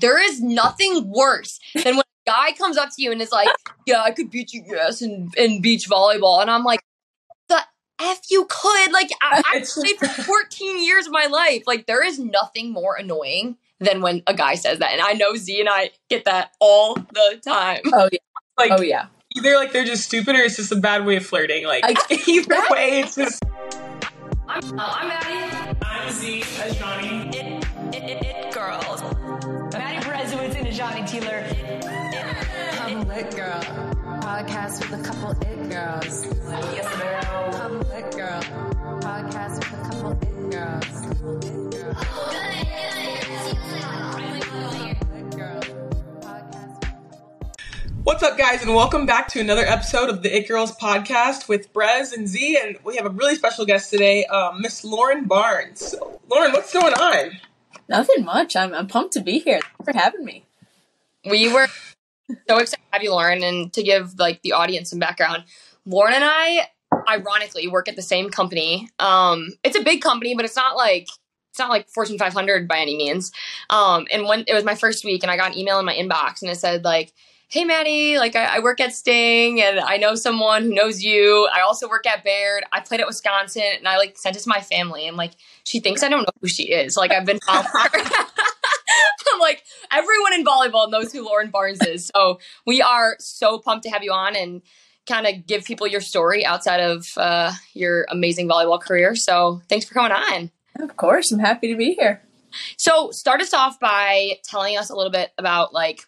there is nothing worse than when a guy comes up to you and is like, "Yeah, I could beat you, yes, in, in beach volleyball," and I'm like, "The f you could!" Like I, I played for 14 years of my life. Like there is nothing more annoying than when a guy says that, and I know Z and I get that all the time. Oh yeah. Like Oh yeah. either like they're just stupid or it's just a bad way of flirting. Like I- either way, it's just. I'm, I'm Maddie. I'm Z as Johnny. And Johnny Come lit girl. Podcast with a couple it girls. Yes, ma'am. Come lit girl. Podcast with a couple it girls. It girl. Lit girl. Podcast with What's up, guys, and welcome back to another episode of the It Girls podcast with Brez and Z, and we have a really special guest today, um, Miss Lauren Barnes. Lauren, what's going on? Nothing much. I'm I'm pumped to be here. Thanks for having me. We were so excited to have you, Lauren, and to give like the audience some background. Lauren and I, ironically, work at the same company. Um, it's a big company, but it's not like it's not like Fortune 500 by any means. Um, and when it was my first week, and I got an email in my inbox, and it said like, "Hey, Maddie, like I, I work at Sting, and I know someone who knows you. I also work at Baird. I played at Wisconsin, and I like sent it to my family. And like, she thinks I don't know who she is. Like, I've been following her." I'm like, everyone in volleyball knows who Lauren Barnes is. So we are so pumped to have you on and kind of give people your story outside of uh, your amazing volleyball career. So thanks for coming on. Of course, I'm happy to be here. So start us off by telling us a little bit about like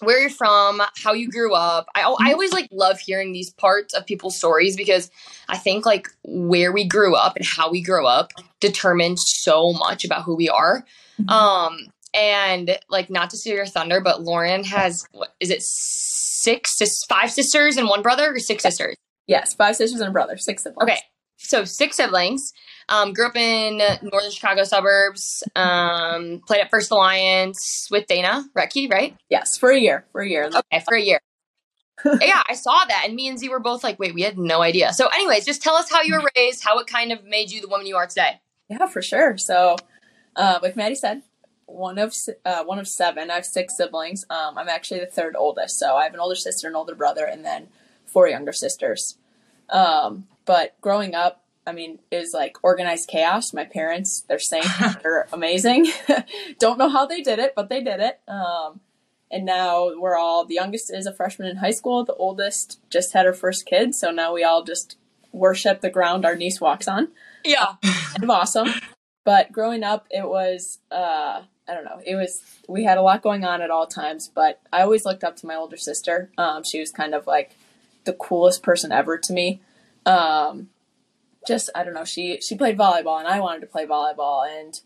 where you're from, how you grew up. I, I always like love hearing these parts of people's stories because I think like where we grew up and how we grew up determines so much about who we are. Um, and like not to steal your thunder, but Lauren has what is it six, five sisters and one brother, or six sisters? Yes, five sisters and a brother, six siblings. Okay, so six siblings. Um, grew up in northern Chicago suburbs. Um, played at First Alliance with Dana Rettke, right? Yes, for a year. For a year. Okay, for a year. yeah, I saw that, and me and Z were both like, "Wait, we had no idea." So, anyways, just tell us how you were raised, how it kind of made you the woman you are today. Yeah, for sure. So, uh, like Maddie said, one of uh, one of seven. I have six siblings. Um, I'm actually the third oldest, so I have an older sister, an older brother, and then four younger sisters. Um, but growing up, I mean, it was like organized chaos. My parents, they're saints, they're amazing. Don't know how they did it, but they did it. Um, and now we're all the youngest is a freshman in high school. The oldest just had her first kid, so now we all just worship the ground our niece walks on Yeah, kind of awesome. But growing up, it was uh, I don't know. It was we had a lot going on at all times. But I always looked up to my older sister. Um, she was kind of like the coolest person ever to me. Um, just I don't know. She she played volleyball, and I wanted to play volleyball, and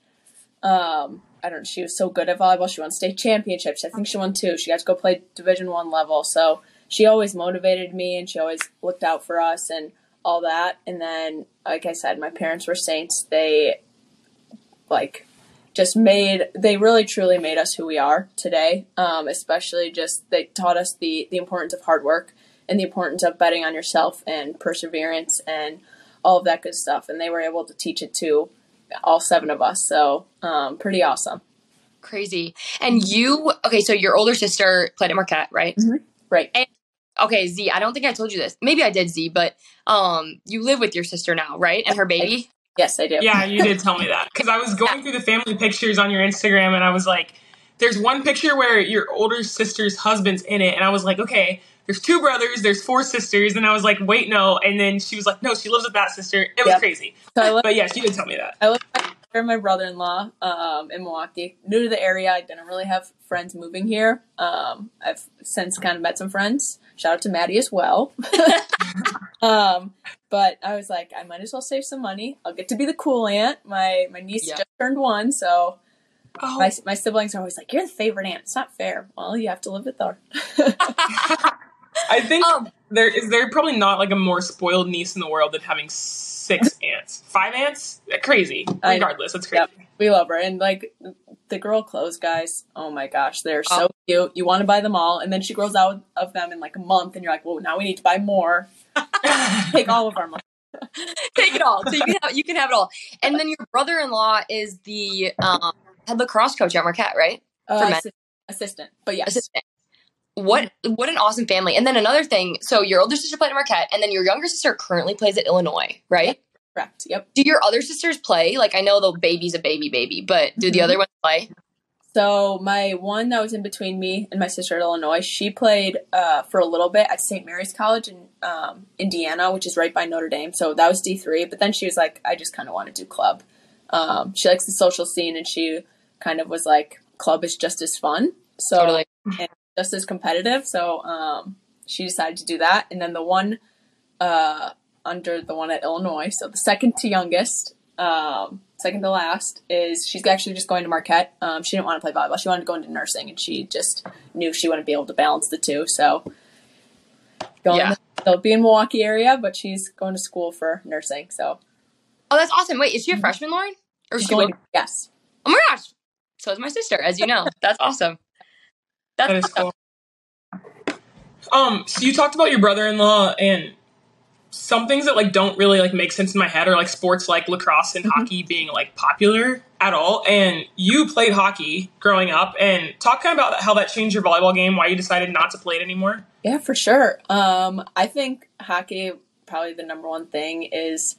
um, I don't. know. She was so good at volleyball. She won state championships. I think she won two. She got to go play Division One level. So she always motivated me, and she always looked out for us, and all that. And then, like I said, my parents were saints. They like just made they really truly made us who we are today. Um, especially just they taught us the the importance of hard work and the importance of betting on yourself and perseverance and all of that good stuff. And they were able to teach it to all seven of us. So um, pretty awesome. crazy. And you, okay, so your older sister played at Marquette, right? Right. Okay, Z. I don't think I told you this. Maybe I did, Z. But um, you live with your sister now, right? And her baby. Yes, I do. Yeah, you did tell me that because I was going through the family pictures on your Instagram, and I was like, "There's one picture where your older sister's husband's in it," and I was like, "Okay." There's two brothers, there's four sisters, and I was like, wait, no. And then she was like, no, she lives with that sister. It was Yep. crazy. So I live But yes, you did tell me that. I live with my my brother-in-law um, in Milwaukee. New to the area, I didn't really have friends moving here. Um, I've since kind of met some friends. Shout out to Maddie as well. um, but I was like, I might as well save some money. I'll get to be the cool aunt. My my niece Yeah. just turned one, so Oh, my my siblings are always like, "You're the favorite aunt." It's not fair. Well, you have to live with her. I think Um, there is there probably not like a more spoiled niece in the world than having six aunts, five aunts. Crazy. Regardless, it's crazy. Yep. we love her, and like the girl clothes guys. Oh my gosh, they're so Oh. cute. You want to buy them all, and then she grows out of them in like a month, and you're like, well, now we need to buy more. Take all of our money. Take it all. So you can have, you can have it all. And then your brother-in-law is the um, head lacrosse coach at Marquette, right? Uh, For men. assist- assistant. But yes, assistant. What what an awesome family. And then another thing, so your older sister played at Marquette, and then your younger sister currently plays at Illinois, right? correct. Yep. Do your other sisters play? Like I know the baby's a baby baby, but do the Mhm. other ones play? So my one that was in between me and my sister at Illinois, she played uh, for a little bit at St. Mary's College in um, Indiana, which is right by Notre Dame. So that was D three. But then she was like, I just kind of want to do club. Um, she likes the social scene, and she kind of was like, club is just as fun, so Totally. Just as competitive. So um, she decided to do that. And then the one uh, under the one at Illinois, so the second to youngest, um, second to last, is she's actually just going to Marquette. Um, she didn't want to play volleyball; she wanted to go into nursing, and she just knew she wouldn't be able to balance the two. So, going Yeah. they'll be in Milwaukee area, but she's going to school for nursing. So Oh, that's awesome. Wait, is she a freshman, Lauren? Or she's she going. yes, Oh my gosh. So is my sister, as you know. That's awesome. That's That is cool. Um, so you talked about your brother-in-law and some things that like don't really like make sense in my head are like sports like lacrosse and hockey being like popular at all. And you played hockey growing up, and talk kind of about how that changed your volleyball game. Why you decided not to play it anymore? Yeah, for sure. Um, I think hockey, probably the number one thing is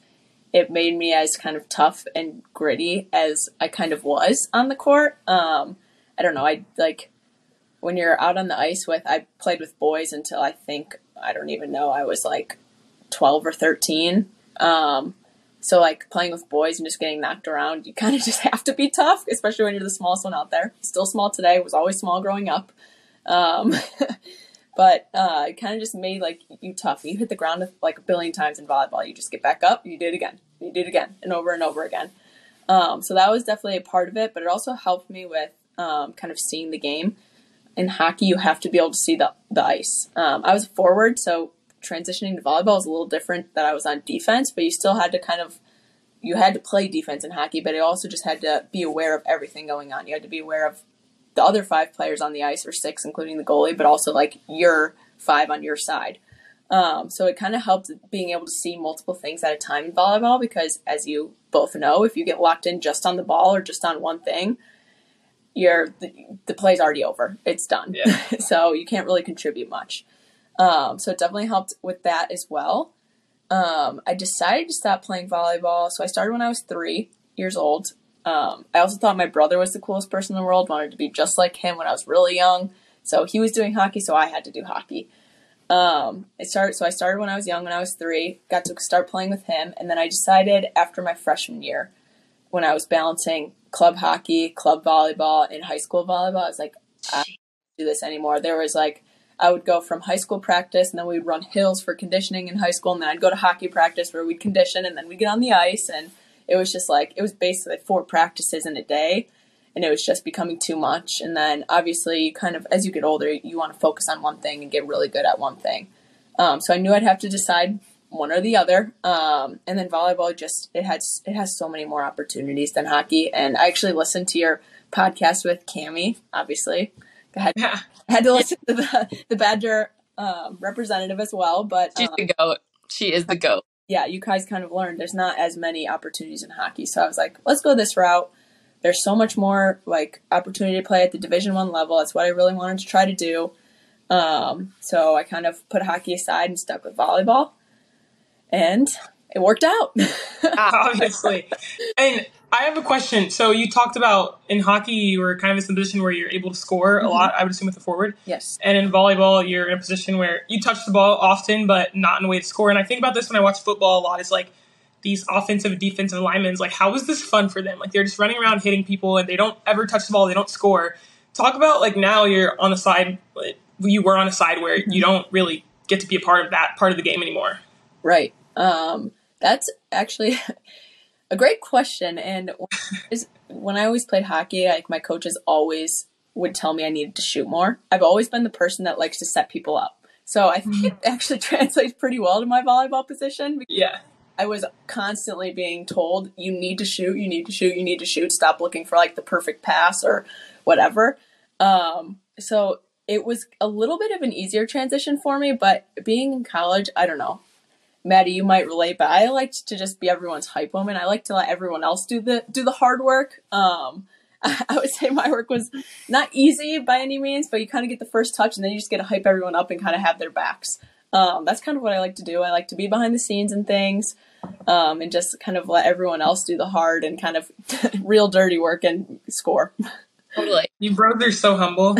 it made me as kind of tough and gritty as I kind of was on the court. Um, I don't know. I like when you're out on the ice with, I played with boys until I think, I don't even know, I was like 12 or 13. Um, so like playing with boys and just getting knocked around, you kind of just have to be tough, especially when you're the smallest one out there. Still small today, was always small growing up. Um, but uh, it kind of just made like you tough. You hit the ground like a billion times in volleyball. You just get back up, you do it again, you do it again, and over and over again. Um, so that was definitely a part of it, but it also helped me with um, kind of seeing the game. In hockey, you have to be able to see the the ice. Um, I was forward, so transitioning to volleyball was a little different. That I was on defense, but you still had to kind of you had to play defense in hockey, but you also just had to be aware of everything going on. You had to be aware of the other five players on the ice, or six, including the goalie, but also like your five on your side. Um, so it kind of helped being able to see multiple things at a time in volleyball because, as you both know, if you get locked in just on the ball or just on one thing, you're the, the play's already over. It's done. Yeah. so you can't really contribute much. Um, so it definitely helped with that as well. Um, I decided to stop playing volleyball. So I started when I was three years old. Um, I also thought my brother was the coolest person in the world. Wanted to be just like him when I was really young. So he was doing hockey, so I had to do hockey. Um, I started. So I started when I was young, when I was three. Got to start playing with him, and then I decided after my freshman year, when I was balancing club hockey, club volleyball, and high school volleyball, I was like, I don't do this anymore. There was like I would go from high school practice, and then we would run hills for conditioning in high school, and then I'd go to hockey practice where we'd condition, and then we'd get on the ice, and it was just like it was basically four practices in a day, and it was just becoming too much. And then obviously, kind of as you get older, you want to focus on one thing and get really good at one thing. Um, so I knew I'd have to decide one or the other. Um, and then volleyball just it has it has so many more opportunities than hockey. And I actually listened to your podcast with Cami, obviously. I had, Yeah. I had to listen to the the Badger um, representative as well, but She's um, the goat. She is the goat. yeah, you guys kind of learned there's not as many opportunities in hockey. So I was like, let's go this route. There's so much more like opportunity to play at the Division One level. That's what I really wanted to try to do. Um, so I kind of put hockey aside and stuck with volleyball, and it worked out. Ah, obviously. and I have a question. So you talked about in hockey, you were kind of in a position where you're able to score a lot. Mm-hmm. I would assume with the forward. yes. And in volleyball, you're in a position where you touch the ball often, but not in a way to score. And I think about this when I watch football a lot. Is like these offensive and defensive linemen. Like, how is this fun for them? Like they're just running around hitting people, and they don't ever touch the ball. They don't score. Talk about like now you're on the side. You were on a side where you mm-hmm. don't really get to be a part of that part of the game anymore. Right. Um, that's actually a great question. And when I always played hockey, like my coaches always would tell me I needed to shoot more. I've always been the person that likes to set people up. So I think it actually translates pretty well to my volleyball position. Yeah. I was constantly being told, you need to shoot, you need to shoot, you need to shoot. Stop looking for like the perfect pass or whatever. Um, so it was a little bit of an easier transition for me, but being in college, I don't know. Maddie, you might relate, but I liked to just be everyone's hype woman. I like to let everyone else do the do the hard work. Um, I would say my work was not easy by any means, but you kind of get the first touch and then you just get to hype everyone up and kind of have their backs. Um, that's kind of what I like to do. I like to be behind the scenes and things um, and just kind of let everyone else do the hard and kind of real dirty work and score. Totally. You bros are so humble.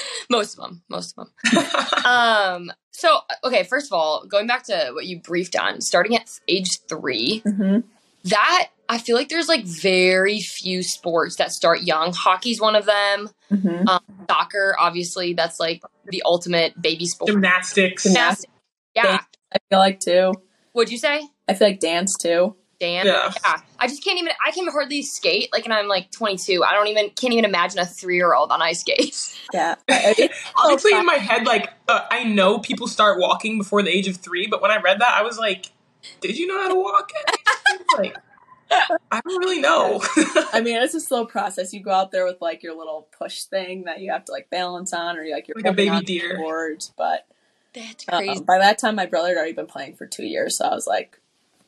most of them. Most of them. um. So okay. First of all, going back to what you briefed on, starting at age three, Mm-hmm. that I feel like there's like very few sports that start young. Hockey's one of them. Mm-hmm. Soccer, obviously, that's like the ultimate baby sport. Gymnastics. Gymnastics. Yeah. I feel like too. What'd you say? I feel like dance too. Dan. Yeah. I just can't even. I can hardly skate. Like, and I'm like 22. I don't even can't even imagine a three year old on ice skates. Yeah. Honestly, in my head, like uh, I know people start walking before the age of three, but when I read that, I was like, "Did you know how to walk?" at age three? like, I don't really know. I mean, it's a slow process. You go out there with like your little push thing that you have to like balance on, or you like you're Like a baby deer. boards. But That's um, crazy. by that time, my brother had already been playing for two years, so I was like,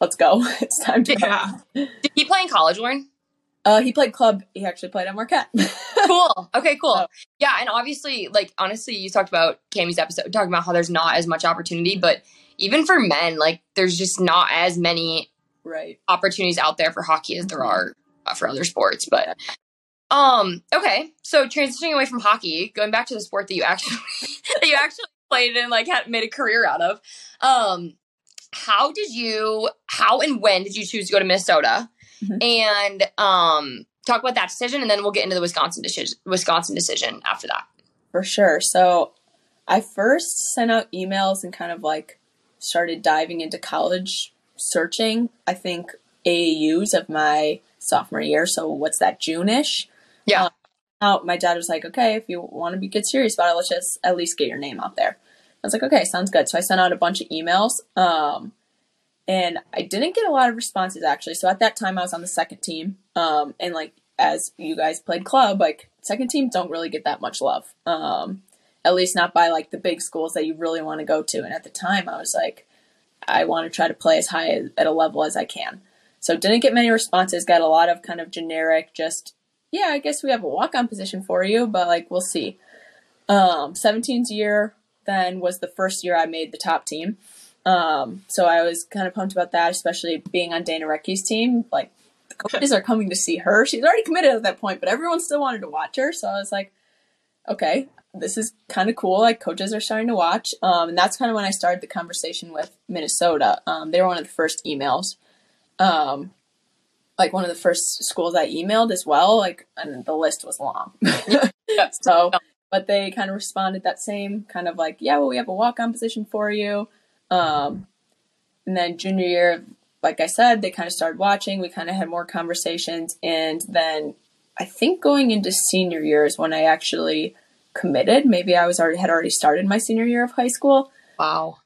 "Let's go! it's time to go." yeah, Did he play in college, Lauren? Uh, he played club. He actually played at Marquette. cool. Okay, cool. Oh. Yeah, and obviously, like honestly, you talked about Cammy's episode, talking about how there's not as much opportunity, but even for men, like there's just not as many right. opportunities out there for hockey as there are uh, for other sports. But um, okay, so transitioning away from hockey, going back to the sport that you actually that you actually played and like had made a career out of. Um, how did you? How and when did you choose to go to Minnesota? Mhm. And um, talk about that decision, and then we'll get into the Wisconsin decision. Wisconsin decision after that. For sure. So I first sent out emails and kind of like started diving into college searching, I think AAUs of my sophomore year. So what's that, June ish? Yeah. Out, my dad was like, okay, if you want to be get serious about it, let's just at least get your name out there. I was like, okay, sounds good. So I sent out a bunch of emails. Um, and I didn't get a lot of responses actually. So at that time, I was on the second team. Um, and like as you guys played club, like second teams don't really get that much love. Um, at least not by like the big schools that you really want to go to. And at the time, I was like, I want to try to play as high as, at a level as I can. So didn't get many responses. Got a lot of kind of generic, just yeah, I guess we have a walk on position for you, but like we'll see. Um, 17's year then was the first year I made the top team. Um, so I was kind of pumped about that, especially being on Dana Rettke's team. Like the coaches are coming to see her. She's already committed at that point, but everyone still wanted to watch her. So I was like, okay, this is kind of cool. Like coaches are starting to watch. Um, and that's kind of when I started the conversation with Minnesota. Um, they were one of the first emails. Um, like one of the first schools I emailed as well. Like, and the list was long. so, but they kind of responded that same kind of like, yeah, well, we have a walk on position for you. Um, and then junior year, like I said, they kind of started watching. We kind of had more conversations. And then I think going into senior year is when I actually committed. Maybe I was already had already started my senior year of high school, Wow.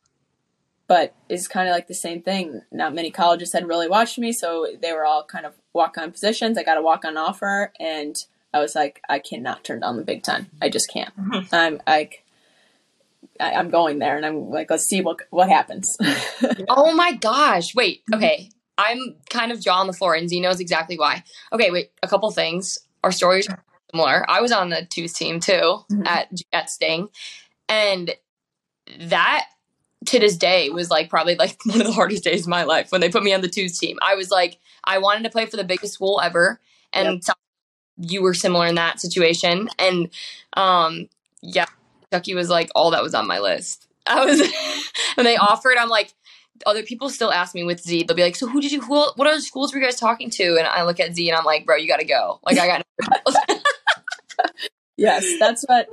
but it's kind of like the same thing. Not many colleges had really watched me, so they were all kind of walk on positions. I got a walk on offer, and I was like, I cannot turn down the Big Ten. I just can't. I'm like. I'm going there, and I'm like, let's see what what happens. Oh my gosh. Wait. Okay. I'm kind of jaw on the floor, and Z knows exactly why. Okay. Wait. A couple things. Our stories are similar. I was on the twos team too Mhm. at at Sting, and that to this day was like probably like one of the hardest days of my life when they put me on the twos team. I was like, I wanted to play for the biggest school ever, and so- you were similar in that situation. And um, yeah, Kentucky was like all that was on my list. I was when they offered, I'm like, other people still ask me with Z. They'll be like, "So who did you? Who? What other schools were you guys talking to?" And I look at Z and I'm like, "Bro, you got to go. Like, I got." yes, that's what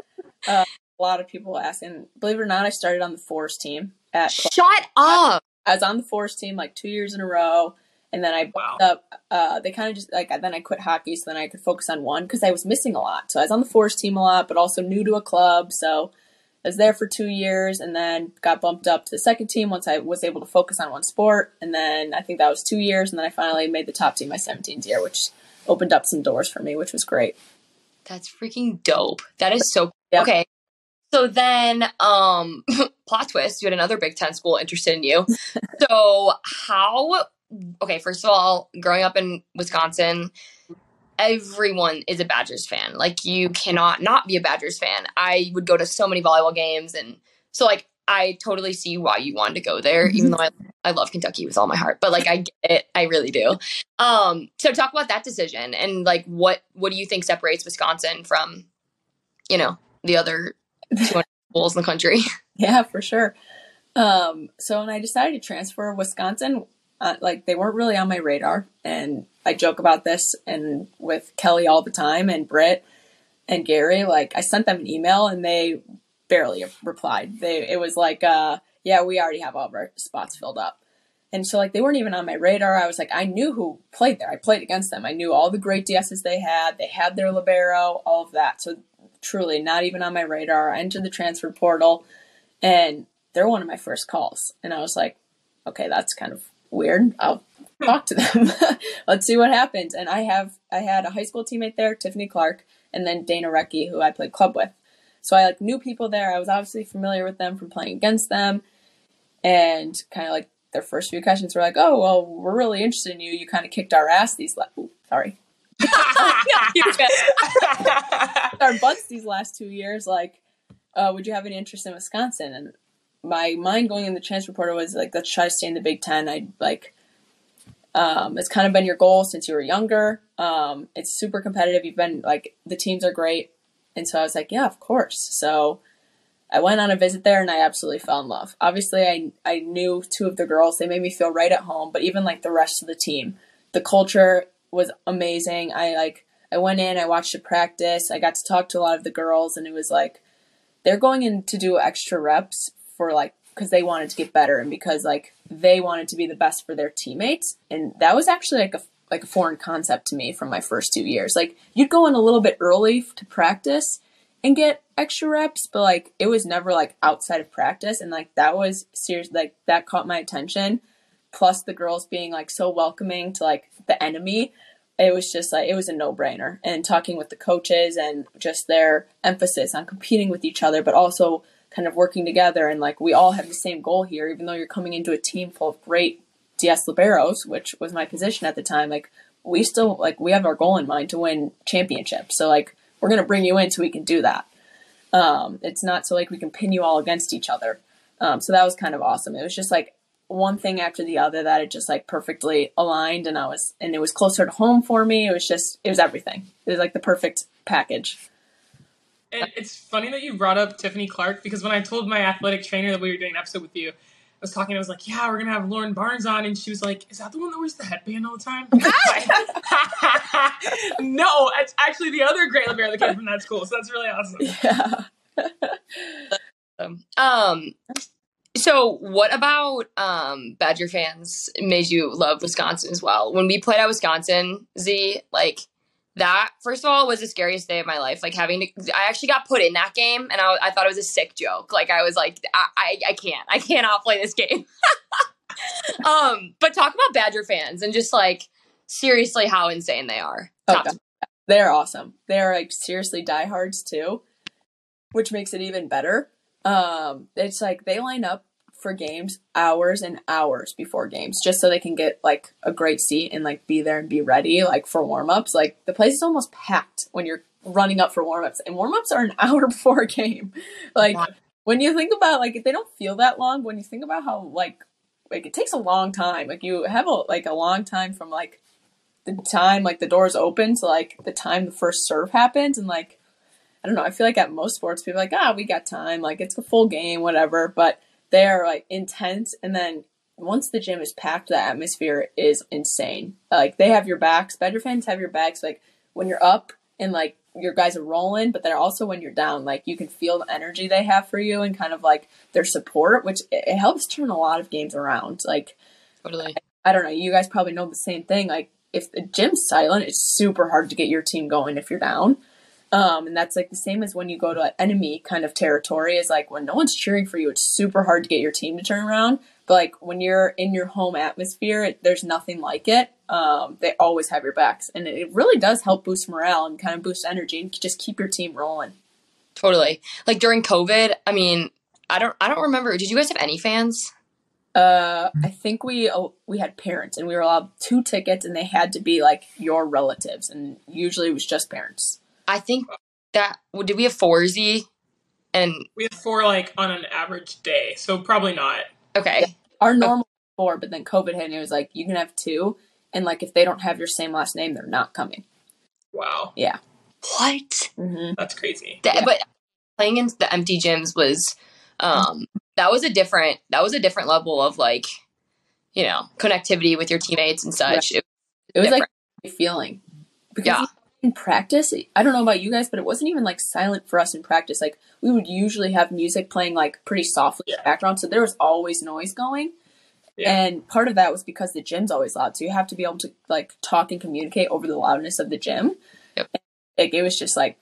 uh, a lot of people ask. And believe it or not, I started on the Forest team at. Shut up. I was on the Forest team like two years in a row, and then I Wow. bumped up. Uh, they kind of just like then I quit hockey, so then I could focus on one because I was missing a lot. So I was on the Forest team a lot, but also new to a club. So I was there for two years, and then got bumped up to the second team once I was able to focus on one sport. And then I think that was two years, and then I finally made the top team my 17th year, which opened up some doors for me, which was great. That's freaking dope. That is so Yeah. okay. So then, um, plot twist. You had another Big Ten school interested in you. so how? Okay, first of all, growing up in Wisconsin, everyone is a Badgers fan. Like you cannot not be a Badgers fan. I would go to so many volleyball games and so like I totally see why you wanted to go there, even though I, I love Kentucky with all my heart. But like I get it, I really do. Um, so talk about that decision and like what what do you think separates Wisconsin from, you know, the other 200 schools in the country? Yeah, for sure. Um, so when I decided to transfer Wisconsin, uh, like they weren't really on my radar, and I joke about this and with Kelly all the time and Britt and Gary. Like I sent them an email and they barely replied. They it was like, uh, yeah, we already have all of our spots filled up. And so like they weren't even on my radar. I was like, I knew who played there. I played against them. I knew all the great DSs they had. They had their libero, all of that. So truly not even on my radar. I entered the transfer portal and they're one of my first calls. And I was like, okay, that's kind of weird. I'll talk to them. Let's see what happens. And I have I had a high school teammate there, Tiffany Clark, and then Dana Rettke, who I played club with. So I like knew people there. I was obviously familiar with them from playing against them. And kind of like their first few questions were like, "Oh, well, we're really interested in you. You kind of kicked our ass these last sorry. our butts these last two years. Like, uh, would you have any interest in Wisconsin? And my mind going in the transfer portal was like, let's try to stay in the Big Ten. I like, um, it's kind of been your goal since you were younger. Um, it's super competitive. You've been like, the teams are great. And so I was like, yeah, of course. So I went on a visit there and I absolutely fell in love. Obviously, I, I knew two of the girls. They made me feel right at home, but even like the rest of the team, the culture was amazing. I like, I went in, I watched a practice, I got to talk to a lot of the girls, and it was like, they're going in to do extra reps for like because they wanted to get better and because like they wanted to be the best for their teammates. And that was actually like a like a foreign concept to me from my first two years. Like you'd go in a little bit early to practice and get extra reps but like it was never like outside of practice. And like that was serious like that caught my attention. Plus the girls being like so welcoming to like the enemy it was just like it was a no-brainer. And talking with the coaches and just their emphasis on competing with each other but also kind of working together and like we all have the same goal here even though you're coming into a team full of great ds liberos which was my position at the time like we still like we have our goal in mind to win championships so like we're going to bring you in so we can do that um, it's not so like we can pin you all against each other um, so that was kind of awesome it was just like one thing after the other that it just like perfectly aligned and I was and it was closer to home for me. It was just it was everything. It was like the perfect package. And it's funny that you brought up Tiffany Clark because when I told my athletic trainer that we were doing an episode with you, I was talking, I was like, Yeah, we're gonna have Lauren Barnes on and she was like, Is that the one that wears the headband all the time? no, it's actually the other great libero that came from that school, so that's really awesome. Yeah. Um, so what about um Badger fans made you love Wisconsin as well? When we played at Wisconsin, Z, like that first of all was the scariest day of my life. Like having to, I actually got put in that game, and I, I thought it was a sick joke. Like I was like, I, I, I can't, I cannot play this game. um, but talk about Badger fans and just like seriously how insane they are. Oh, They're awesome. They're like seriously diehards too, which makes it even better. Um, it's like they line up for games hours and hours before games just so they can get like a great seat and like be there and be ready like for warm-ups. Like the place is almost packed when you're running up for warm-ups and warm-ups are an hour before a game. Like when you think about like they don't feel that long when you think about how like like it takes a long time. Like you have a like a long time from like the time like the doors open to like the time the first serve happens and like I don't know, I feel like at most sports people are like, ah, we got time, like it's a full game, whatever. But they are like intense and then once the gym is packed, the atmosphere is insane. Like they have your backs, Badger fans have your backs like when you're up and like your guys are rolling, but then also when you're down, like you can feel the energy they have for you and kind of like their support, which it, it helps turn a lot of games around. Like Totally. I don't know, you guys probably know the same thing. Like if the gym's silent, it's super hard to get your team going if you're down. Um, and that's like the same as when you go to enemy kind of territory is like when no one's cheering for you, it's super hard to get your team to turn around. But like when you're in your home atmosphere, it, there's nothing like it. Um, they always have your backs, and it, really does help boost morale and kind of boost energy and just keep your team rolling. Totally. Like during COVID, I mean, I don't I don't remember. Did you guys have any fans? Uh, I think we uh, we had parents, and we were allowed two tickets, and they had to be like your relatives, and usually it was just parents. I think that well, did we have four Z? And We have four like on an average day, so probably not. okay, Our normal was four, but then COVID hit, and it was like you can have two, and like if they don't have your same last name, they're not coming. Wow, Yeah. what? hmm that's crazy. That, Yeah. But playing in the empty gyms was um that was a different that was a different level of like you know connectivity with your teammates and such. It, It was Different. like a feeling because Yeah. In practice, I don't know about you guys, but it wasn't even like silent for us in practice. Like we would usually have music playing like pretty softly in the background, so there was always noise going. Yeah. And part of that was because the gym's always loud, so you have to be able to like talk and communicate over the loudness of the gym. Yep. Like it was just like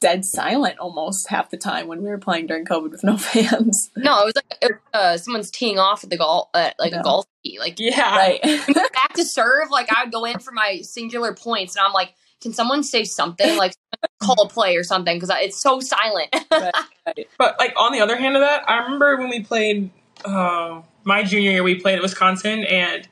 dead silent almost half the time when we were playing during COVID with no fans. no, it was like it was, uh, someone's teeing off at the golf at like No. a golf tee. Like Yeah, right. back to serve, like I would go in for my singular points, and I'm like, can someone say something like call a play or something because it's so silent. right. But like on the other hand of that, I remember when we played uh, my junior year, we played at Wisconsin, and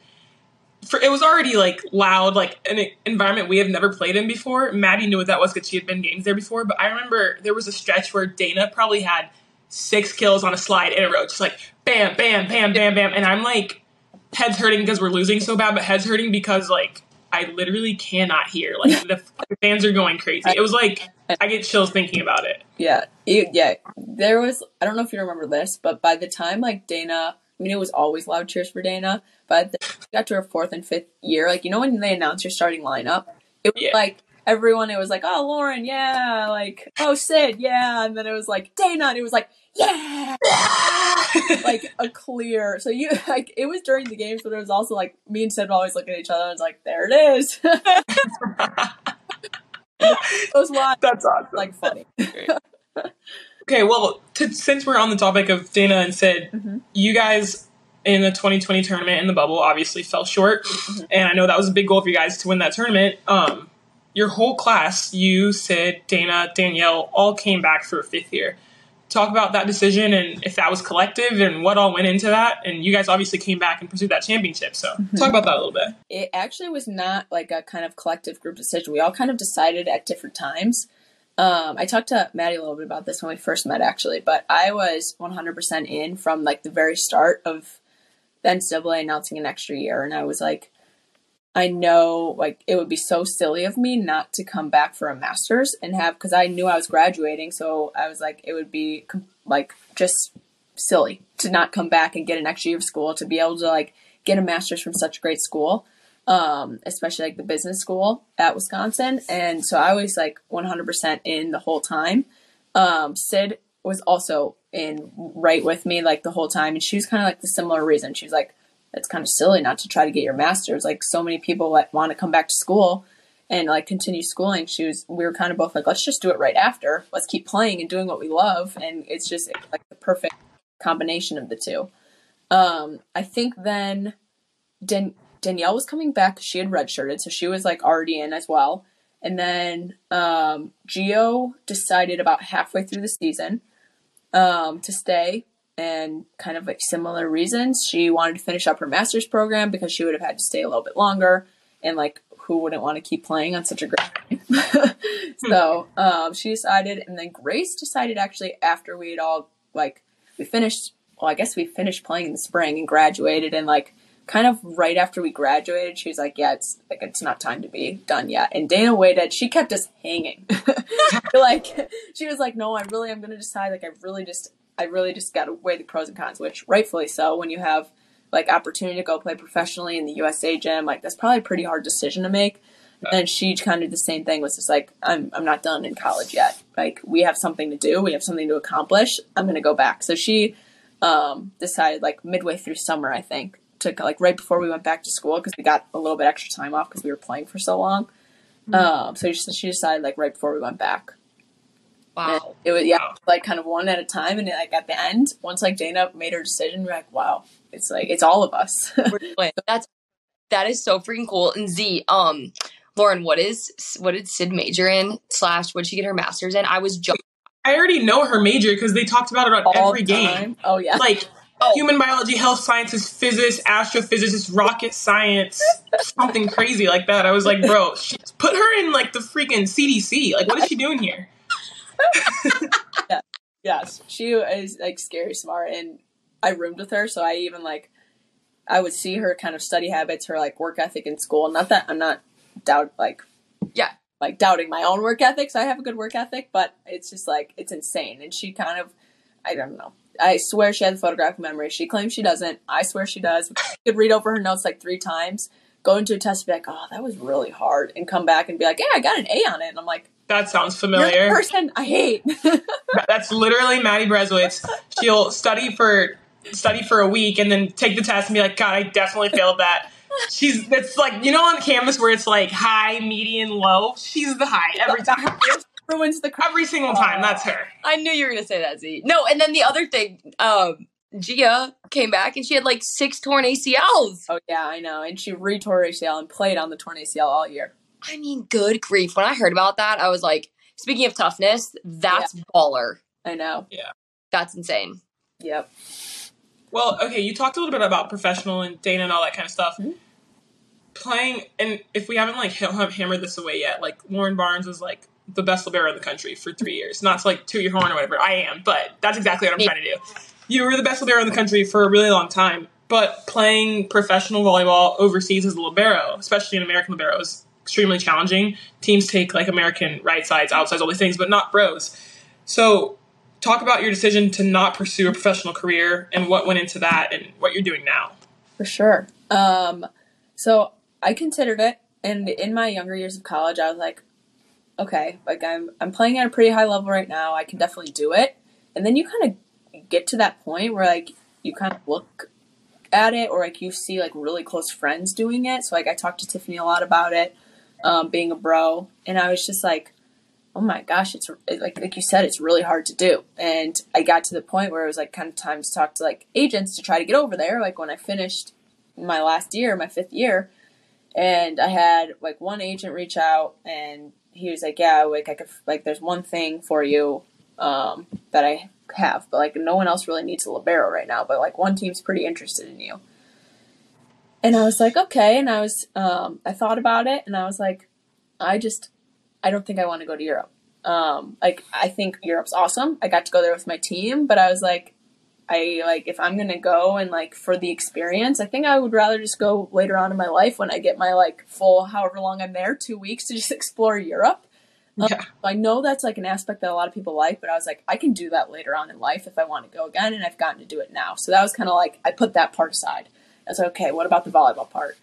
for, it was already like loud, like an environment we have never played in before. Maddie knew what that was because she had been games there before. But I remember there was a stretch where Dana probably had six kills on a slide in a row, just like bam, bam, bam, bam, bam, and I'm like heads hurting because we're losing so bad, but heads hurting because like I literally cannot hear. Like the, fans are going crazy. It was like I get chills thinking about it. Yeah, it, yeah. There was. I don't know if you remember this, but by the time like Dana, I mean, it was always loud cheers for Dana. But the, got to her fourth and fifth year, like you know when they announced your starting lineup, it was Yeah. like everyone. It was like, oh Lauren, yeah, like oh Sid, yeah, and then it was like Dana, and it was like yeah, like a clear. So you like it was during the games, but it was also like me and Sid would always look at each other and it's like there it is. it was wild, That's awesome. like funny. Okay, well, to, since we're on the topic of Dana and Sid, Mhm. you guys in the 2020 tournament in the bubble obviously fell short, and I know that was a big goal for you guys to win that tournament. Um, your whole class, you, Sid, Dana, Danielle, all came back for a fifth year. Talk about that decision and if that was collective and what all went into that. And you guys obviously came back and pursued that championship. So talk about that a little bit. it actually was not like a kind of collective group decision. We all kind of decided at different times. Um, I talked to Maddie a little bit about this when we first met, actually, but I was 100% in from like the very start of the NCAA announcing an extra year, and I was like, I know like it would be so silly of me not to come back for a master's and have because I knew I was graduating, so I was like, it would be like just silly to not come back and get an extra year of school to be able to like get a master's from such a great school um, especially like the business school at Wisconsin. And so I was like 100% in the whole time. Um, Sid was also in right with me like the whole time. And she was kind of like the similar reason. She was like, it's kind of silly not to try to get your master's. Like so many people like want to come back to school and like continue schooling. She was, we were kind of both like, let's just do it right after. Let's keep playing and doing what we love. And it's just like the perfect combination of the two. Um, I think then Dan- Danielle was coming back. she had redshirted, so she was like already in as well. And then um, Gio decided about halfway through the season um, to stay, and kind of like similar reasons. She wanted to finish up her master's program because she would have had to stay a little bit longer, and like who wouldn't want to keep playing on such a great so um, she decided, and then Grace decided actually after we had all like we finished. Well, I guess we finished playing in the spring and graduated, and like kind of right after we graduated, she was like, "Yeah, it's like it's not time to be done yet." And Dana waited. She kept us hanging. like she was like, "No, I really I'm going to decide. Like, I really just, I really just got to weigh the pros and cons." Which rightfully so. When you have like opportunity to go play professionally in the USA gym, like that's probably a pretty hard decision to make. And she kind of did the same thing. Was just like, I'm, I'm not done in college yet. Like, we have something to do. We have something to accomplish. I'm going to go back. So she um, decided like midway through summer, I think, to like right before we went back to school because we got a little bit extra time off because we were playing for so long. Um, so she, she decided like right before we went back. And Wow. it was yeah, Wow. like kind of one at a time, and like at the end, once like Dana made her decision, we're like, wow, it's like it's all of us. That's that is so freaking cool. And Z, um, Lauren, what is what did Sid major in? Slash, what did she get her master's in? I was just I already know her major because they talked about it on all every the game. Oh yeah, Like Oh. human biology, health sciences, physics, astrophysicist, rocket science, something crazy like that. I was like, bro, she, put her in like the freaking CDC. Like, what is she doing here? Yes, she is like scary smart, and I roomed with her, so I even like I would see her kind of study habits, her like work ethic in school. Not that I'm not doubt like Yeah. like doubting my own work ethic. So I have a good work ethic, but it's just like it's insane. And she kind of I don't know. I swear she has photographic memory. She claims she doesn't. I swear she does. Could read over her notes like three times, go into a test, be like, "Oh, that was really hard," and come back and be like, "Yeah, I got an A on it." And I'm like, That sounds "You're familiar. the person I hate." That's literally Maddie Berezowitz. She'll study for study for a week and then take the test and be like, God, I definitely failed that. She's it's like you know on Canvas where it's like high, median, low. She's the high every time. Ruins the. Every single time. That's her. I knew you were gonna say that, Z. No, and then the other thing, um, Gia came back and she had like six torn ACLs. Oh yeah, I know. And she retore ACL and played on the torn ACL all year. I mean, good grief. When I heard about that, I was like, speaking of toughness, that's baller. I know. Yeah. That's insane. Yep. Well, okay, you talked a little bit about professional and Dana and all that kind of stuff. Mhm. Playing, and if we haven't like hammered this away yet, like Lauren Barnes was like the best libero in the country for three years. Not to like toot your horn or whatever. I am, but that's exactly what I'm trying to do. You were the best libero in the country for a really long time, but playing professional volleyball overseas as a libero, especially an American libero, is extremely challenging. Teams take like American right sides, outsides, all these things, but not bros. So, talk about your decision to not pursue a professional career and what went into that and what you're doing now. For sure. Um, so I considered it, and in my younger years of college, I was like, okay, like I'm I'm playing at a pretty high level right now. I can definitely do it. And then you kind of get to that point where like you kind of look at it, or like you see like really close friends doing it. So like I talked to Tiffany a lot about it, um, being a bro, and I was just like. Oh my gosh, it's like like you said, it's really hard to do. And I got to the point where it was like kind of time to talk to like agents to try to get over there. Like when I finished my last year, my fifth year, and I had like one agent reach out, and he was like, "Yeah, like I could like there's one thing for you um, that I have, but like no one else really needs a libero right now, but like one team's pretty interested in you." And I was like, "Okay," and I was um, I thought about it, and I was like, "I just I don't think I want to go to Europe." Um, like I think Europe's awesome. I got to go there with my team, but I was like, I like if I'm gonna go and like for the experience, I think I would rather just go later on in my life when I get my like full however long I'm there, two weeks to just explore Europe. Um, Yeah. I know that's like an aspect that a lot of people like, but I was like, I can do that later on in life if I want to go again, and I've gotten to do it now. So that was kind of like I put that part aside. I okay, what about the volleyball part?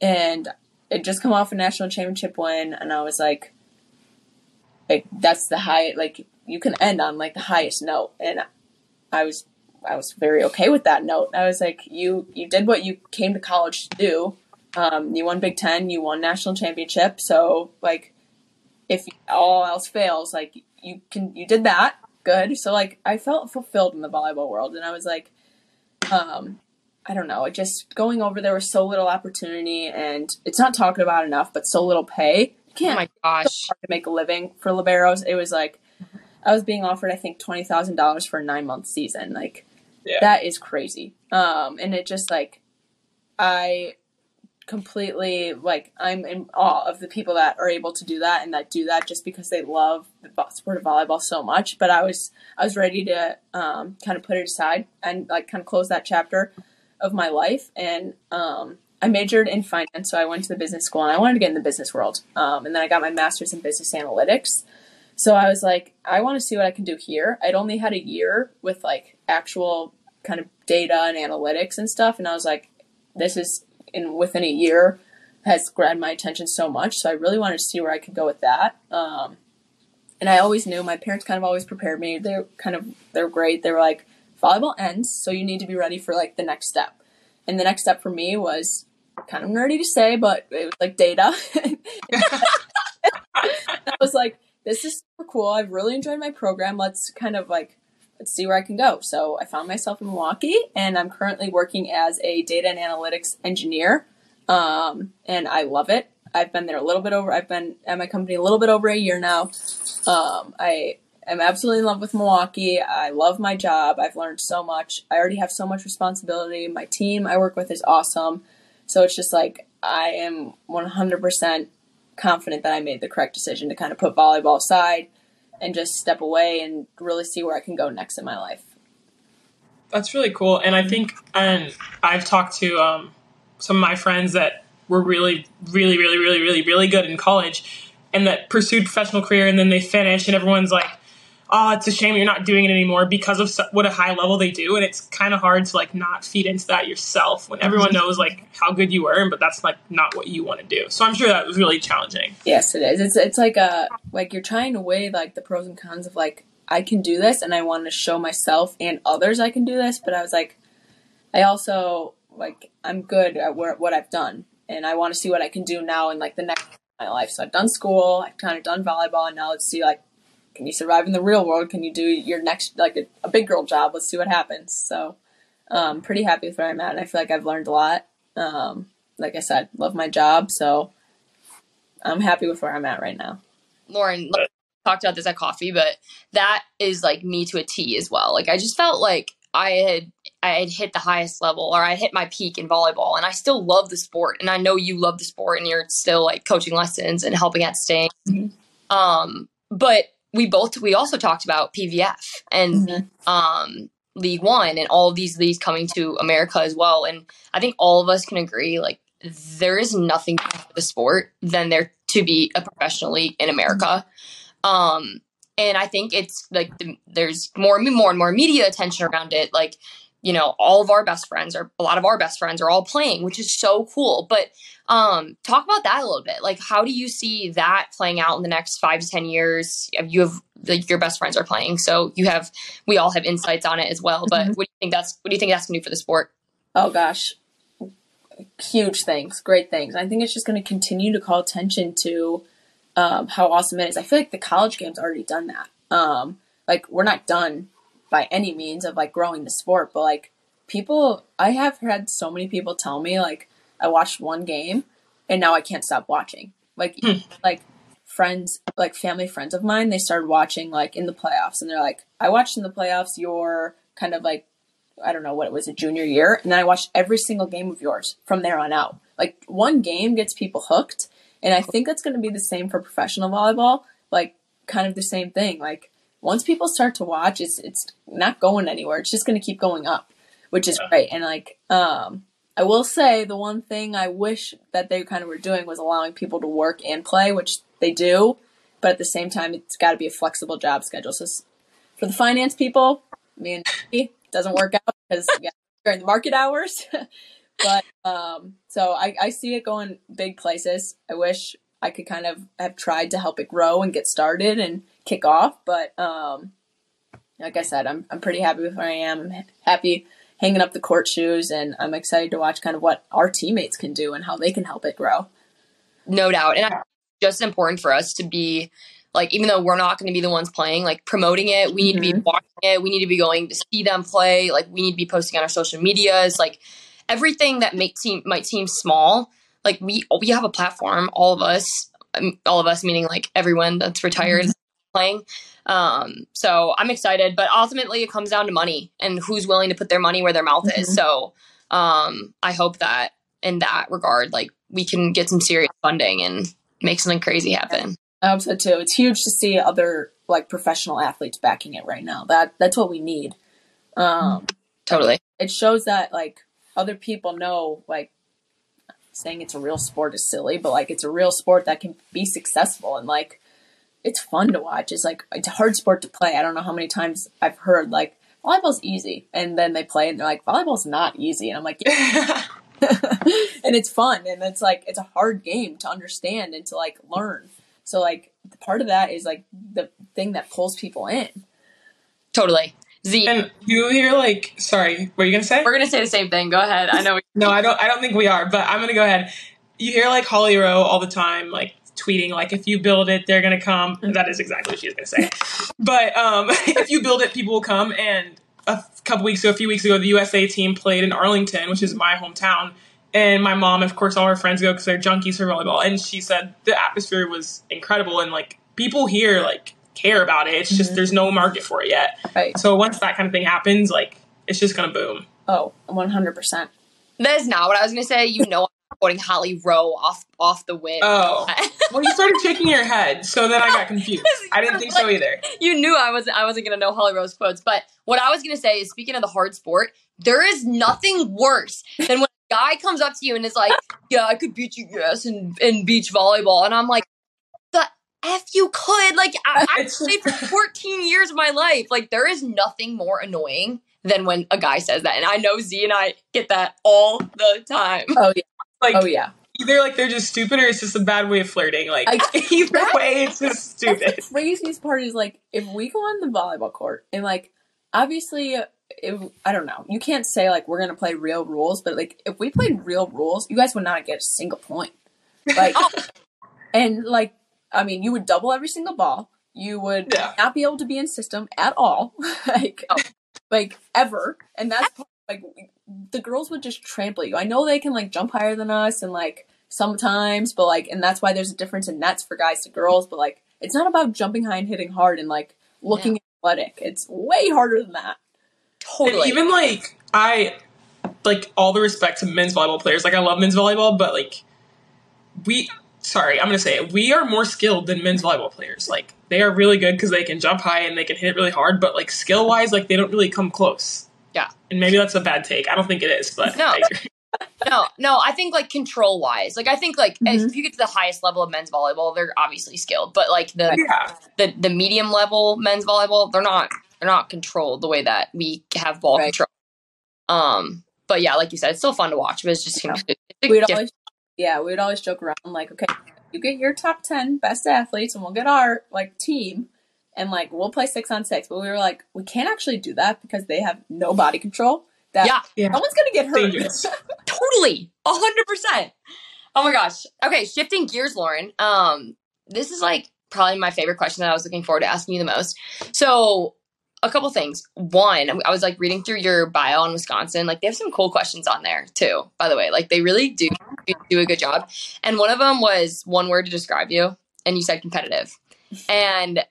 And it just come off a national championship win, and I was like, like that's the high, like you can end on like the highest note, and I was I was very okay with that note. I was like, you you did what you came to college to do. Um, you won Big Ten, you won national championship. So like, if all else fails, like you can you did that good. So like, I felt fulfilled in the volleyball world, and I was like, um, I don't know, it just going over there was so little opportunity, and it's not talked about enough, but so little pay. You Oh can't my gosh. hard to make a living for liberos. It was like I was being offered, I think, twenty thousand dollars for a nine month season. Like Yeah. that is crazy. Um, and it just like I completely like I'm in awe of the people that are able to do that and that do that just because they love the sport of volleyball so much. But I was I was ready to um, kind of put it aside and like kind of close that chapter of my life and um, I majored in finance, so I went to the business school and I wanted to get in the business world. Um, and then I got my master's in business analytics. So I was like, I want to see what I can do here. I'd only had a year with like actual kind of data and analytics and stuff, and I was like, this is in within a year has grabbed my attention so much. So I really wanted to see where I could go with that. Um, and I always knew my parents kind of always prepared me. They're kind of they're great. They were like, volleyball ends, so you need to be ready for like the next step. And the next step for me was kind of nerdy to say, but it was like data. I was like, this is super cool. I've really enjoyed my program. Let's kind of like let's see where I can go. So I found myself in Milwaukee, and I'm currently working as a data and analytics engineer, um, and I love it. I've been there a little bit over. I've been at my company a little bit over a year now. Um, I am absolutely in love with Milwaukee. I love my job. I've learned so much. I already have so much responsibility. My team I work with is awesome. So it's just like I am 100% confident that I made the correct decision to kind of put volleyball aside and just step away and really see where I can go next in my life. That's really cool. And I think, and I've talked to um, some of my friends that were really, really, really, really, really, really good in college and that pursued professional career and then they finish and everyone's like, oh, it's a shame you're not doing it anymore because of so- what a high level they do. And it's kind of hard to like not feed into that yourself when everyone mm-hmm. knows like how good you were, but that's like not what you want to do. So I'm sure that was really challenging. Yes, it is. It's it's like a like you're trying to weigh like the pros and cons of like I can do this and I want to show myself and others I can do this, but I was like I also like I'm good at what I've done and I want to see what I can do now in like the next my life. So I've done school, I've kind of done volleyball, and now let's see like can you survive in the real world? Can you do your next like a, a big girl job? Let's see what happens. So um pretty happy with where I'm at and I feel like I've learned a lot. Um like I said, love my job, so I'm happy with where I'm at right now. Lauren like, talked about this at coffee, but that is like me to a T as well. Like I just felt like I had I had hit the highest level or I hit my peak in volleyball and I still love the sport and I know you love the sport and you're still like coaching lessons and helping at staying. Mhm. Um but we both we also talked about PVF and Mhm. um League One and all of these leagues coming to America as well. And I think all of us can agree like there is nothing for the sport than there to be a professional league in America. Um, and I think it's like the, there's more and more and more media attention around it. Like, you know, all of our best friends or a lot of our best friends are all playing, which is so cool. But um, talk about that a little bit. Like, how do you see that playing out in the next five to ten years? You have like your best friends are playing, so you have we all have insights on it as well. But Mhm. what do you think that's what do you think that's gonna do for the sport? Oh gosh, huge things, great things. I think it's just going to continue to call attention to um, how awesome it is. I feel like the college game's already done that. Um, like we're not done by any means of like growing the sport, but like people, I have had so many people tell me like I watched one game and now I can't stop watching. Like hmm. like friends, like family friends of mine, they started watching like in the playoffs, and they're like, I watched in the playoffs your kind of like I don't know what it was, a junior year, and then I watched every single game of yours from there on out. Like one game gets people hooked, and I think that's going to be the same for professional volleyball. Like kind of the same thing. Like once people start to watch, it's it's not going anywhere. It's just going to keep going up, which is great. And like um, I will say the one thing I wish that they kind of were doing was allowing people to work and play, which they do, but at the same time, it's got to be a flexible job schedule. So for the finance people, me and Nikki, doesn't work out because yeah, during the market hours. but um, so I, I see it going big places. I wish I could kind of have tried to help it grow and get started and kick off, but um, like I said, I'm I'm pretty happy with where I am. I'm happy hanging up the court shoes, and I'm excited to watch kind of what our teammates can do and how they can help it grow. No doubt. And I, just important for us to be like, even though we're not going to be the ones playing, like promoting it, we need to be Mhm. watching it. We need to be going to see them play. Like, we need to be posting on our social medias. Like, everything that make seem might seem small. Like, we we have a platform. All of us, um, all of us, meaning like everyone that's retired playing. Um, so I'm excited, but ultimately it comes down to money and who's willing to put their money where their mouth Mhm. is. So um, I hope that in that regard, like we can get some serious funding and make something crazy happen. I hope so too. It's huge to see other like professional athletes backing it right now. That that's what we need. Um, Totally. it shows that like other people know like saying it's a real sport is silly, but like it's a real sport that can be successful and like it's fun to watch. It's like it's a hard sport to play. I don't know how many times I've heard like volleyball's easy, and then they play and they're like volleyball's not easy, and I'm like, yeah. and it's fun and it's like it's a hard game to understand and to like learn. So like part of that is like the thing that pulls people in. Totally. Z, And you hear like, sorry, what are you gonna say? we're gonna say the same thing. Go ahead. I know. No, I don't. I don't think we are. But I'm gonna go ahead. You hear like Holly Rowe all the time, like tweeting, like if you build it, they're gonna come. That is exactly what she's gonna say. But um, if you build it, people will come. And a couple weeks ago, a few weeks ago, the USA team played in Arlington, which is my hometown. And my mom, of course, all her friends go because they're junkies for volleyball. And she said the atmosphere was incredible, and like people here, like care about it. It's just there's no market for it yet. Right. So once that kind of thing happens, like it's just gonna boom. Oh, 100%. That is not what I was gonna say. You know, I'm quoting Holly Rowe off off the win. Oh. Well, you started shaking your head, so then I got confused. I didn't think so either. you knew I was I wasn't gonna know Holly Rowe's quotes, but what I was gonna say is speaking of the hard sport, there is nothing worse than when a guy comes up to you and is like, "Yeah, I could beat you, yes, in in beach volleyball," and I'm like, "The f you could!" Like I, I played for 14 years of my life. Like there is nothing more annoying than when a guy says that, and I know Z and I get that all the time. Oh, yeah. Like Oh, yeah. either like they're just stupid or it's just a bad way of flirting. Like I- either that- way, it's just stupid. The craziest part is like if we go on the volleyball court and like obviously if I don't know, you can't say like we're gonna play real rules, but like if we played real rules, you guys would not get a single point. Like and like I mean, you would double every single ball. You would Yeah. not be able to be in system at all, like oh. like ever. And that's like the girls would just trample you. I know they can like jump higher than us and like sometimes, but like and that's why there's a difference in nets for guys to girls. But like it's not about jumping high and hitting hard and like looking athletic. It's way harder than that. And Totally. even like I like all the respect to men's volleyball players. Like I love men's volleyball, but like we sorry, I'm gonna say it. We are more skilled than men's volleyball players. Like they are really good because they can jump high and they can hit really hard, but like skill wise, like they don't really come close. Yeah. And maybe that's a bad take. I don't think it is, but No. I agree. no, no, I think like control wise, like I think like Mhm. if you get to the highest level of men's volleyball, they're obviously skilled, but like the yeah. the the medium level men's volleyball, they're not they're not controlled the way that we have ball Right. control. Um, but yeah, like you said, it's still fun to watch, but it's just you know, it's We'd diff- always yeah, we'd always joke around like, okay, you get your top ten best athletes and we'll get our like team and like we'll play six on six. But we were like, we can't actually do that because they have no body control. That Yeah. Yeah. someone's gonna get hurt. Totally a hundred percent. Oh my gosh. Okay, shifting gears, Lauren. Um, this is like probably my favorite question that I was looking forward to asking you the most. So a couple things. One, I was like reading through your bio on Wisconsin. Like they have some cool questions on there too. By the way, like they really do do a good job. And one of them was one word to describe you, and you said competitive. And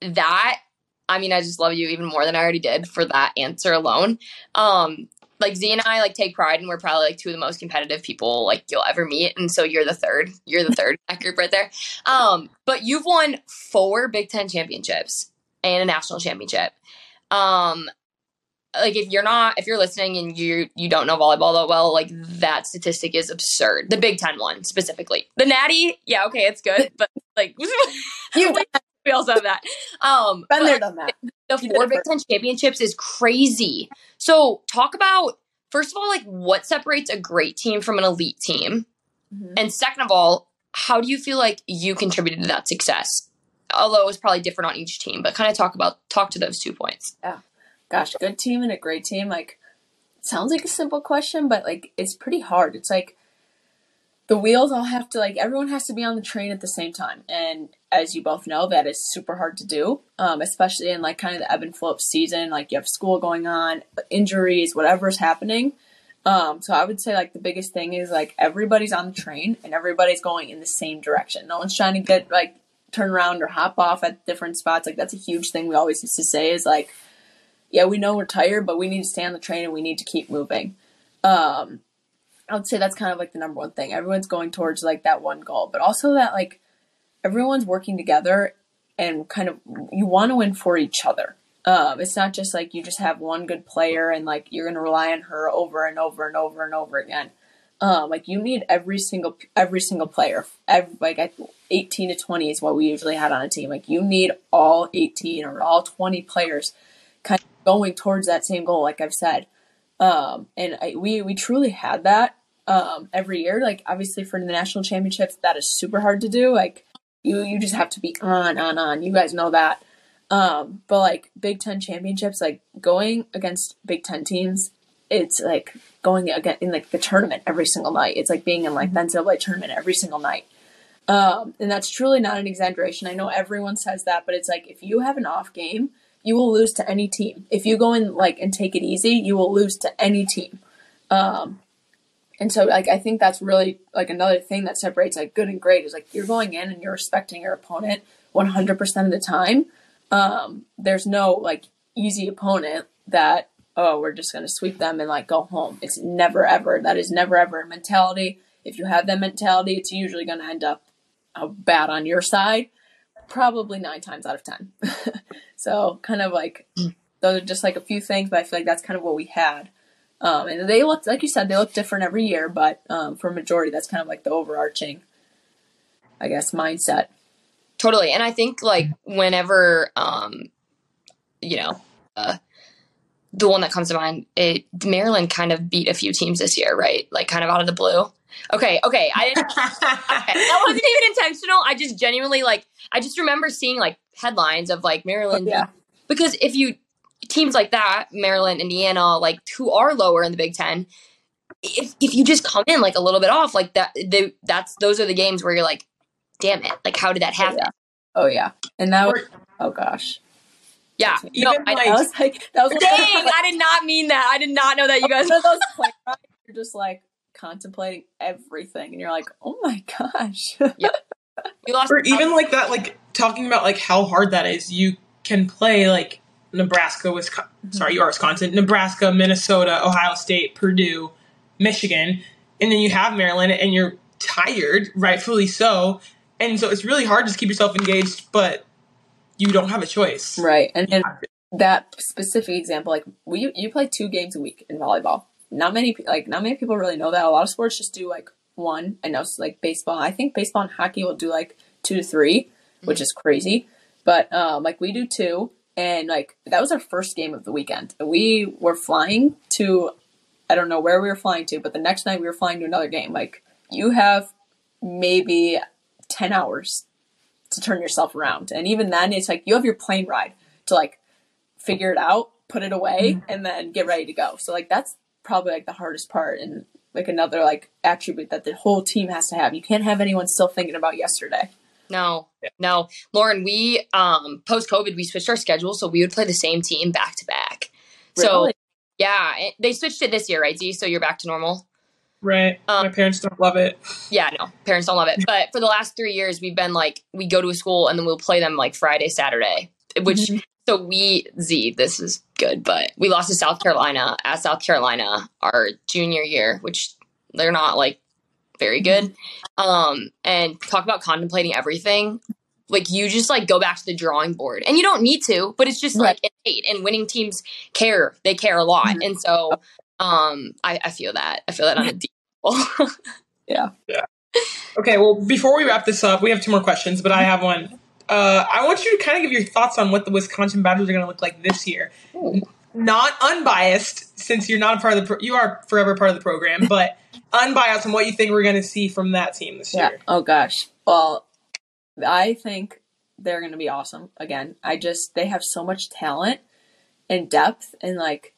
that, I mean, I just love you even more than I already did for that answer alone. Um, like Z and I like take pride, and we're probably like two of the most competitive people like you'll ever meet. And so you're the third. You're the third that group right there. Um, but you've won four Big Ten championships and a national championship. Um, like if you're not if you're listening and you you don't know volleyball that well, like that statistic is absurd. The Big Ten one specifically. The Natty, yeah, okay, it's good, but like You we also have that. Um, been there, done that. the You four Big. Ten championships is crazy. So talk about first of all, like what separates a great team from an elite team, Mhm. and second of all, how do you feel like you contributed to that success? Although it was probably different on each team, but kind of talk about talk to those two points. Yeah, gosh, good team and a great team. Like, sounds like a simple question, but like it's pretty hard. It's like the wheels all have to like everyone has to be on the train at the same time, and as you both know, that is super hard to do. Um, especially in like kind of the ebb and flow of season. Like you have school going on, injuries, whatever's happening. Um, so I would say like the biggest thing is like everybody's on the train and everybody's going in the same direction. No one's trying to get like turn around or hop off at different spots. Like that's a huge thing we always used to say is like, yeah, we know we're tired, but we need to stay on the train and we need to keep moving. Um, I would say that's kind of like the number one thing. Everyone's going towards like that one goal, but also that like everyone's working together and kind of you want to win for each other. Um, it's not just like you just have one good player and like you're gonna rely on her over and over and over and over again. Um, like you need every single every single player. Every, like eighteen to twenty is what we usually had on a team. Like you need all eighteen or all twenty players kind of going towards that same goal. Like I've said, um, and I, we we truly had that um, every year. Like obviously for the national championships, that is super hard to do. Like you you just have to be on on on. You guys know that. Um, but like Big Ten championships, like going against Big Ten teams, it's like going again in like the tournament every single night. It's like being in like the NCAA tournament every single night. Um, and that's truly not an exaggeration. I know everyone says that, but it's like if you have an off game, you will lose to any team. If you go in like and take it easy, you will lose to any team. Um, and so like I think that's really like another thing that separates like good and great is like you're going in and you're respecting your opponent 100% of the time. um, there's no like easy opponent that oh we're just gonna sweep them and like go home. It's never ever. That is never ever a mentality. If you have that mentality, it's usually gonna end up uh, bad on your side. Probably nine times out of ten. so kind of like those are just like a few things, but I feel like that's kind of what we had. Um, and they looked like you said they look different every year, but um, for majority that's kind of like the overarching, I guess, mindset. Totally. And I think like whenever um you know, uh the one that comes to mind, it Maryland kind of beat a few teams this year, right? Like kind of out of the blue. Okay, okay. I didn't okay, that wasn't even intentional. I just genuinely like I just remember seeing like headlines of like Maryland Yeah. because if you teams like that, Maryland, Indiana, like who are lower in the Big Ten, if if you just come in like a little bit off, like that, they, that's those are the games where you're like, damn it, like how did that oh, happen? Yeah. Oh yeah, and that was oh gosh, Yeah, no, I, like that was like that was dang, I did not mean that. I did not know that you guys. those. You're just like contemplating everything, and you're like, oh my gosh. We lost. or even like that, like talking about like how hard that is. You can play like Nebraska, Wisconsin. Mm-hmm. Sorry, you are Wisconsin, Nebraska, Minnesota, Ohio State, Purdue, Michigan, and then you have Maryland, and you're tired, rightfully so. And so it's really hard to just keep yourself engaged, but you don't have a choice. right, and, and that specific example, like we you play two games a week in volleyball. Not many like not many people really know that. A lot of sports just do like one. I know like baseball. I think baseball and hockey will do like two to three, which is crazy. But um, like we do two, and like that was our first game of the weekend. We were flying to, I don't know where we were flying to, but the next night we were flying to another game. Like you have maybe ten hours to turn yourself around, and even then, it's like you have your plane ride to like figure it out, put it away, and then get ready to go. So like that's probably like the hardest part, and like another like attribute that the whole team has to have. You can't have anyone still thinking about yesterday. No, no, Lauren. We um post COVID, we switched our schedule, so we would play the same team back to back. So yeah, it- they switched it this year, right? Z? So you're back to normal. Right. Um, My parents don't love it. Yeah, no, parents don't love it. But for the last three years, we've been like, we go to a school and then we'll play them like Friday, Saturday, which, Mhm. so we, Z, this is good, but we lost to South Carolina at South Carolina our junior year, which they're not like very good. Um, and talk about contemplating everything. Like you just like go back to the drawing board and you don't need to, but it's just like innate and winning teams care. They care a lot. Mhm. And so, um, I, I feel that. I feel that on a deep level. Yeah. Yeah. Okay, well, before we wrap this up, we have two more questions, but I have one. Uh, I want you to kind of give your thoughts on what the Wisconsin Badgers are going to look like this year. Ooh. Not unbiased, since you're not a part of the pro- you are forever part of the program, but unbiased on what you think we're going to see from that team this Yeah. year. Oh gosh. Well, I think they're going to be awesome. Again, I just they have so much talent and depth, and like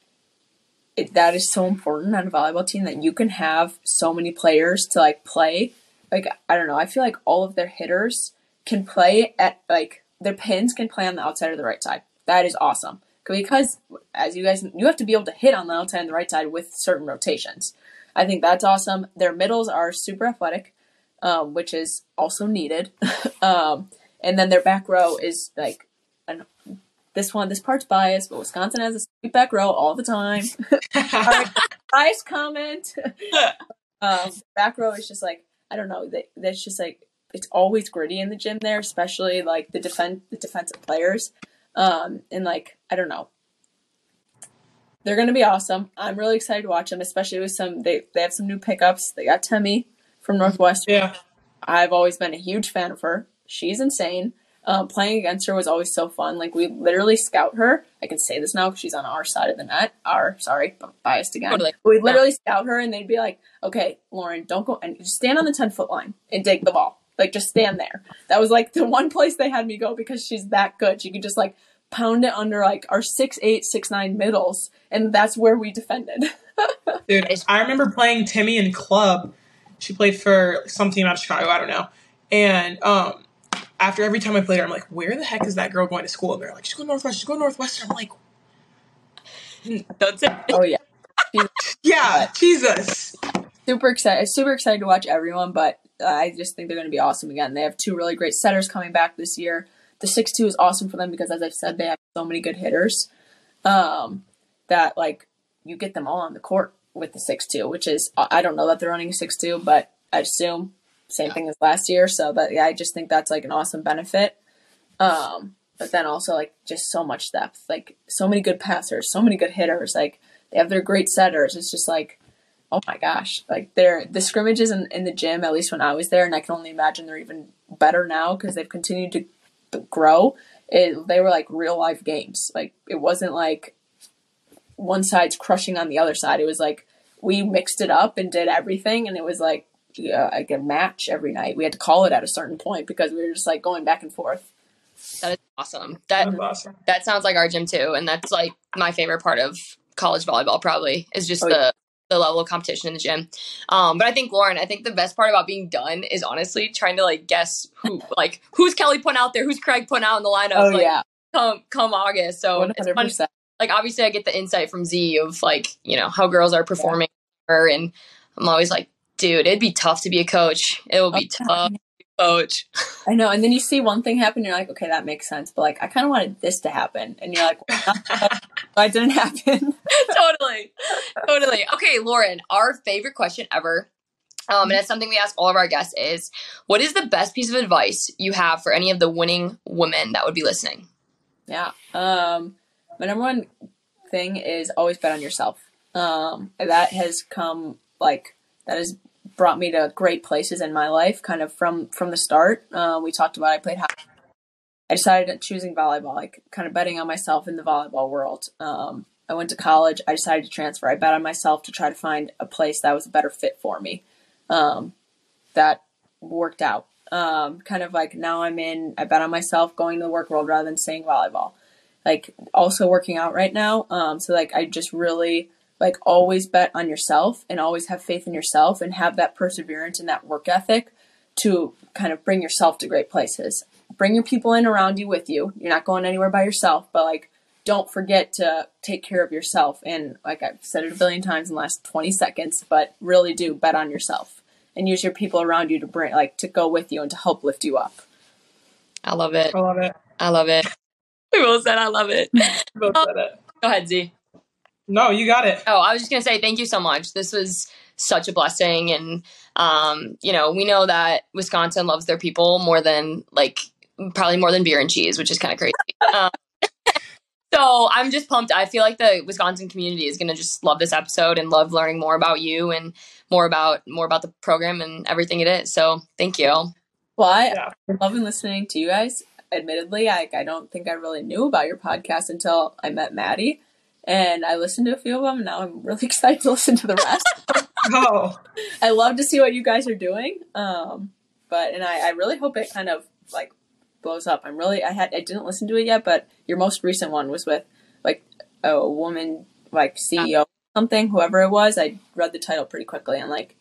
it, that is so important on a volleyball team that you can have so many players to like play. Like I don't know. I feel like all of their hitters can play at like their pins can play on the outside or the right side. That is awesome because as you guys you have to be able to hit on the outside and the right side with certain rotations. I think that's awesome. Their middles are super athletic um, which is also needed. um, and then their back row is like, an, this one, this part's biased, but Wisconsin has a sweet back row all the time. Bias comment. um, back row is just like, I don't know, they, that's just like, it's always gritty in the gym there, especially like the defense, the defensive players. Um, and like, I don't know. They're gonna be awesome. I'm really excited to watch them, especially with some. They they have some new pickups. They got Temi from Northwestern. yeah. I've always been a huge fan of her. She's insane. Um, playing against her was always so fun. Like we literally scout her. I can say this now because she's on our side of the net. Our sorry, I'm biased again. Totally. We literally scout her, and they'd be like, "Okay, Lauren, don't go and just stand on the ten foot line and dig the ball. Like just stand there." That was like the one place they had me go because she's that good. She could just like pound it under like our six eight six nine middles, and that's where we defended. Dude, I remember playing Temi in club. She played for some team out of Chicago, I don't know. And um, after every time I played her, I'm like, where the heck is that girl going to school? And they're like, she's going northwest. she's going Northwestern. I'm like, Don't say oh yeah. yeah, Jesus. Super excited super excited to watch everyone but i just think they're going to be awesome again they have two really great setters coming back this year the six two is awesome for them because as I've said, they have so many good hitters. Um, that like you get them all on the court with the six two, which is I don't know that they're running six two, but I assume same thing as last year. So that yeah, I just think that's like an awesome benefit. Um, but then also like just so much depth, like so many good passers, so many good hitters. Like they have their great setters. It's just like, oh my gosh, like they're the scrimmages in, in the gym. At least when I was there, and I can only imagine they're even better now because they've continued to to grow. It, they were like real life games. Like it wasn't like one side's crushing on the other side. It was like we mixed it up and did everything, and it was like yeah, like a match every night. We had to call it at a certain point because we were just like going back and forth. That is awesome. That That's awesome. that sounds like our gym too, and that's like my favorite part of college volleyball. Probably is just Oh, the the level of competition in the gym. Um, but I think Lauren, I think the best part about being done is honestly trying to like guess who, like who's Kelly putting out there, who's Craig putting out in the lineup. Oh like, yeah, come come August. So one it's hundred fun. percent. Like obviously, I get the insight from Z of like you know how girls are performing, her, and I'm always like, dude, it'd be tough to be a coach. It will be tough, to be a coach. I know. And then you see one thing happen, you're like, okay, that makes sense. But like, I kind of wanted this to happen, and you're like, why didn't happen? totally, totally. Okay, Lauren, our favorite question ever. Um, and it's something we ask all of our guests is what is the best piece of advice you have for any of the winning women that would be listening? Yeah. Um, my number one thing is always bet on yourself. Um, that has come like that has brought me to great places in my life, kind of from from the start. Uh, we talked about I played. I decided choosing volleyball, like kind of betting on myself in the volleyball world. Um, I went to college. I decided to transfer. I bet on myself to try to find a place that was a better fit for me. Um, that worked out. Um, kind of like now I'm in. I bet on myself going to the work world rather than staying volleyball like also working out right now. Um, so like I just really like always bet on yourself and always have faith in yourself and have that perseverance and that work ethic to kind of bring yourself to great places. Bring your people in around you with you. You're not going anywhere by yourself, but like don't forget to take care of yourself. And like I've said it a billion times in the last 20 seconds, but really do bet on yourself and use your people around you to bring like to go with you and to help lift you up. I love it. I love it. I love it. We both said I love it. You both said it. Go ahead, Z. No, you got it. Oh, I was just gonna say thank you so much. This was such a blessing, and um, you know, we know that Wisconsin loves their people more than like probably more than beer and cheese, which is kind of crazy. um, so I'm just pumped. I feel like the Wisconsin community is gonna just love this episode and love learning more about you and more about more about the program and everything it is. So thank you. Well, I, Yeah. I'm listening to you guys. Admittedly, I, I don't think I really knew about your podcast until I met Maddie. And I listened to a few of them, and now I'm really excited to listen to the rest. Oh, I love to see what you guys are doing. Um, but and I, I really hope it kind of like blows up. I'm really I had I didn't listen to it yet, but your most recent one was with like a woman like CEO something, whoever it was. I read the title pretty quickly and like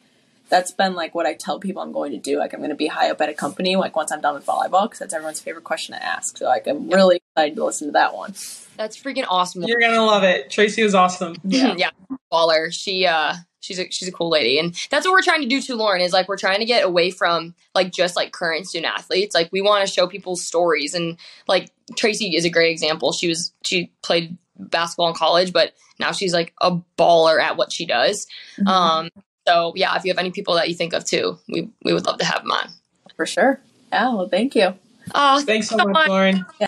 that's been like what I tell people I'm going to do. Like I'm going to be high up at a company like once I'm done with volleyball because that's everyone's favorite question to ask. So like I'm really excited to listen to that one. That's freaking awesome. you're gonna love it. Tracy is awesome. Yeah. yeah, baller. She uh she's a she's a cool lady. And that's what we're trying to do to Lauren is like we're trying to get away from like just like current student athletes. Like we want to show people's stories and like Tracy is a great example. She was she played basketball in college, but now she's like a baller at what she does. Mm-hmm. Um so yeah, if you have any people that you think of too, we we would love to have them on. For sure. Yeah. Well, thank you. Oh, Thanks so much, Lauren. Yeah.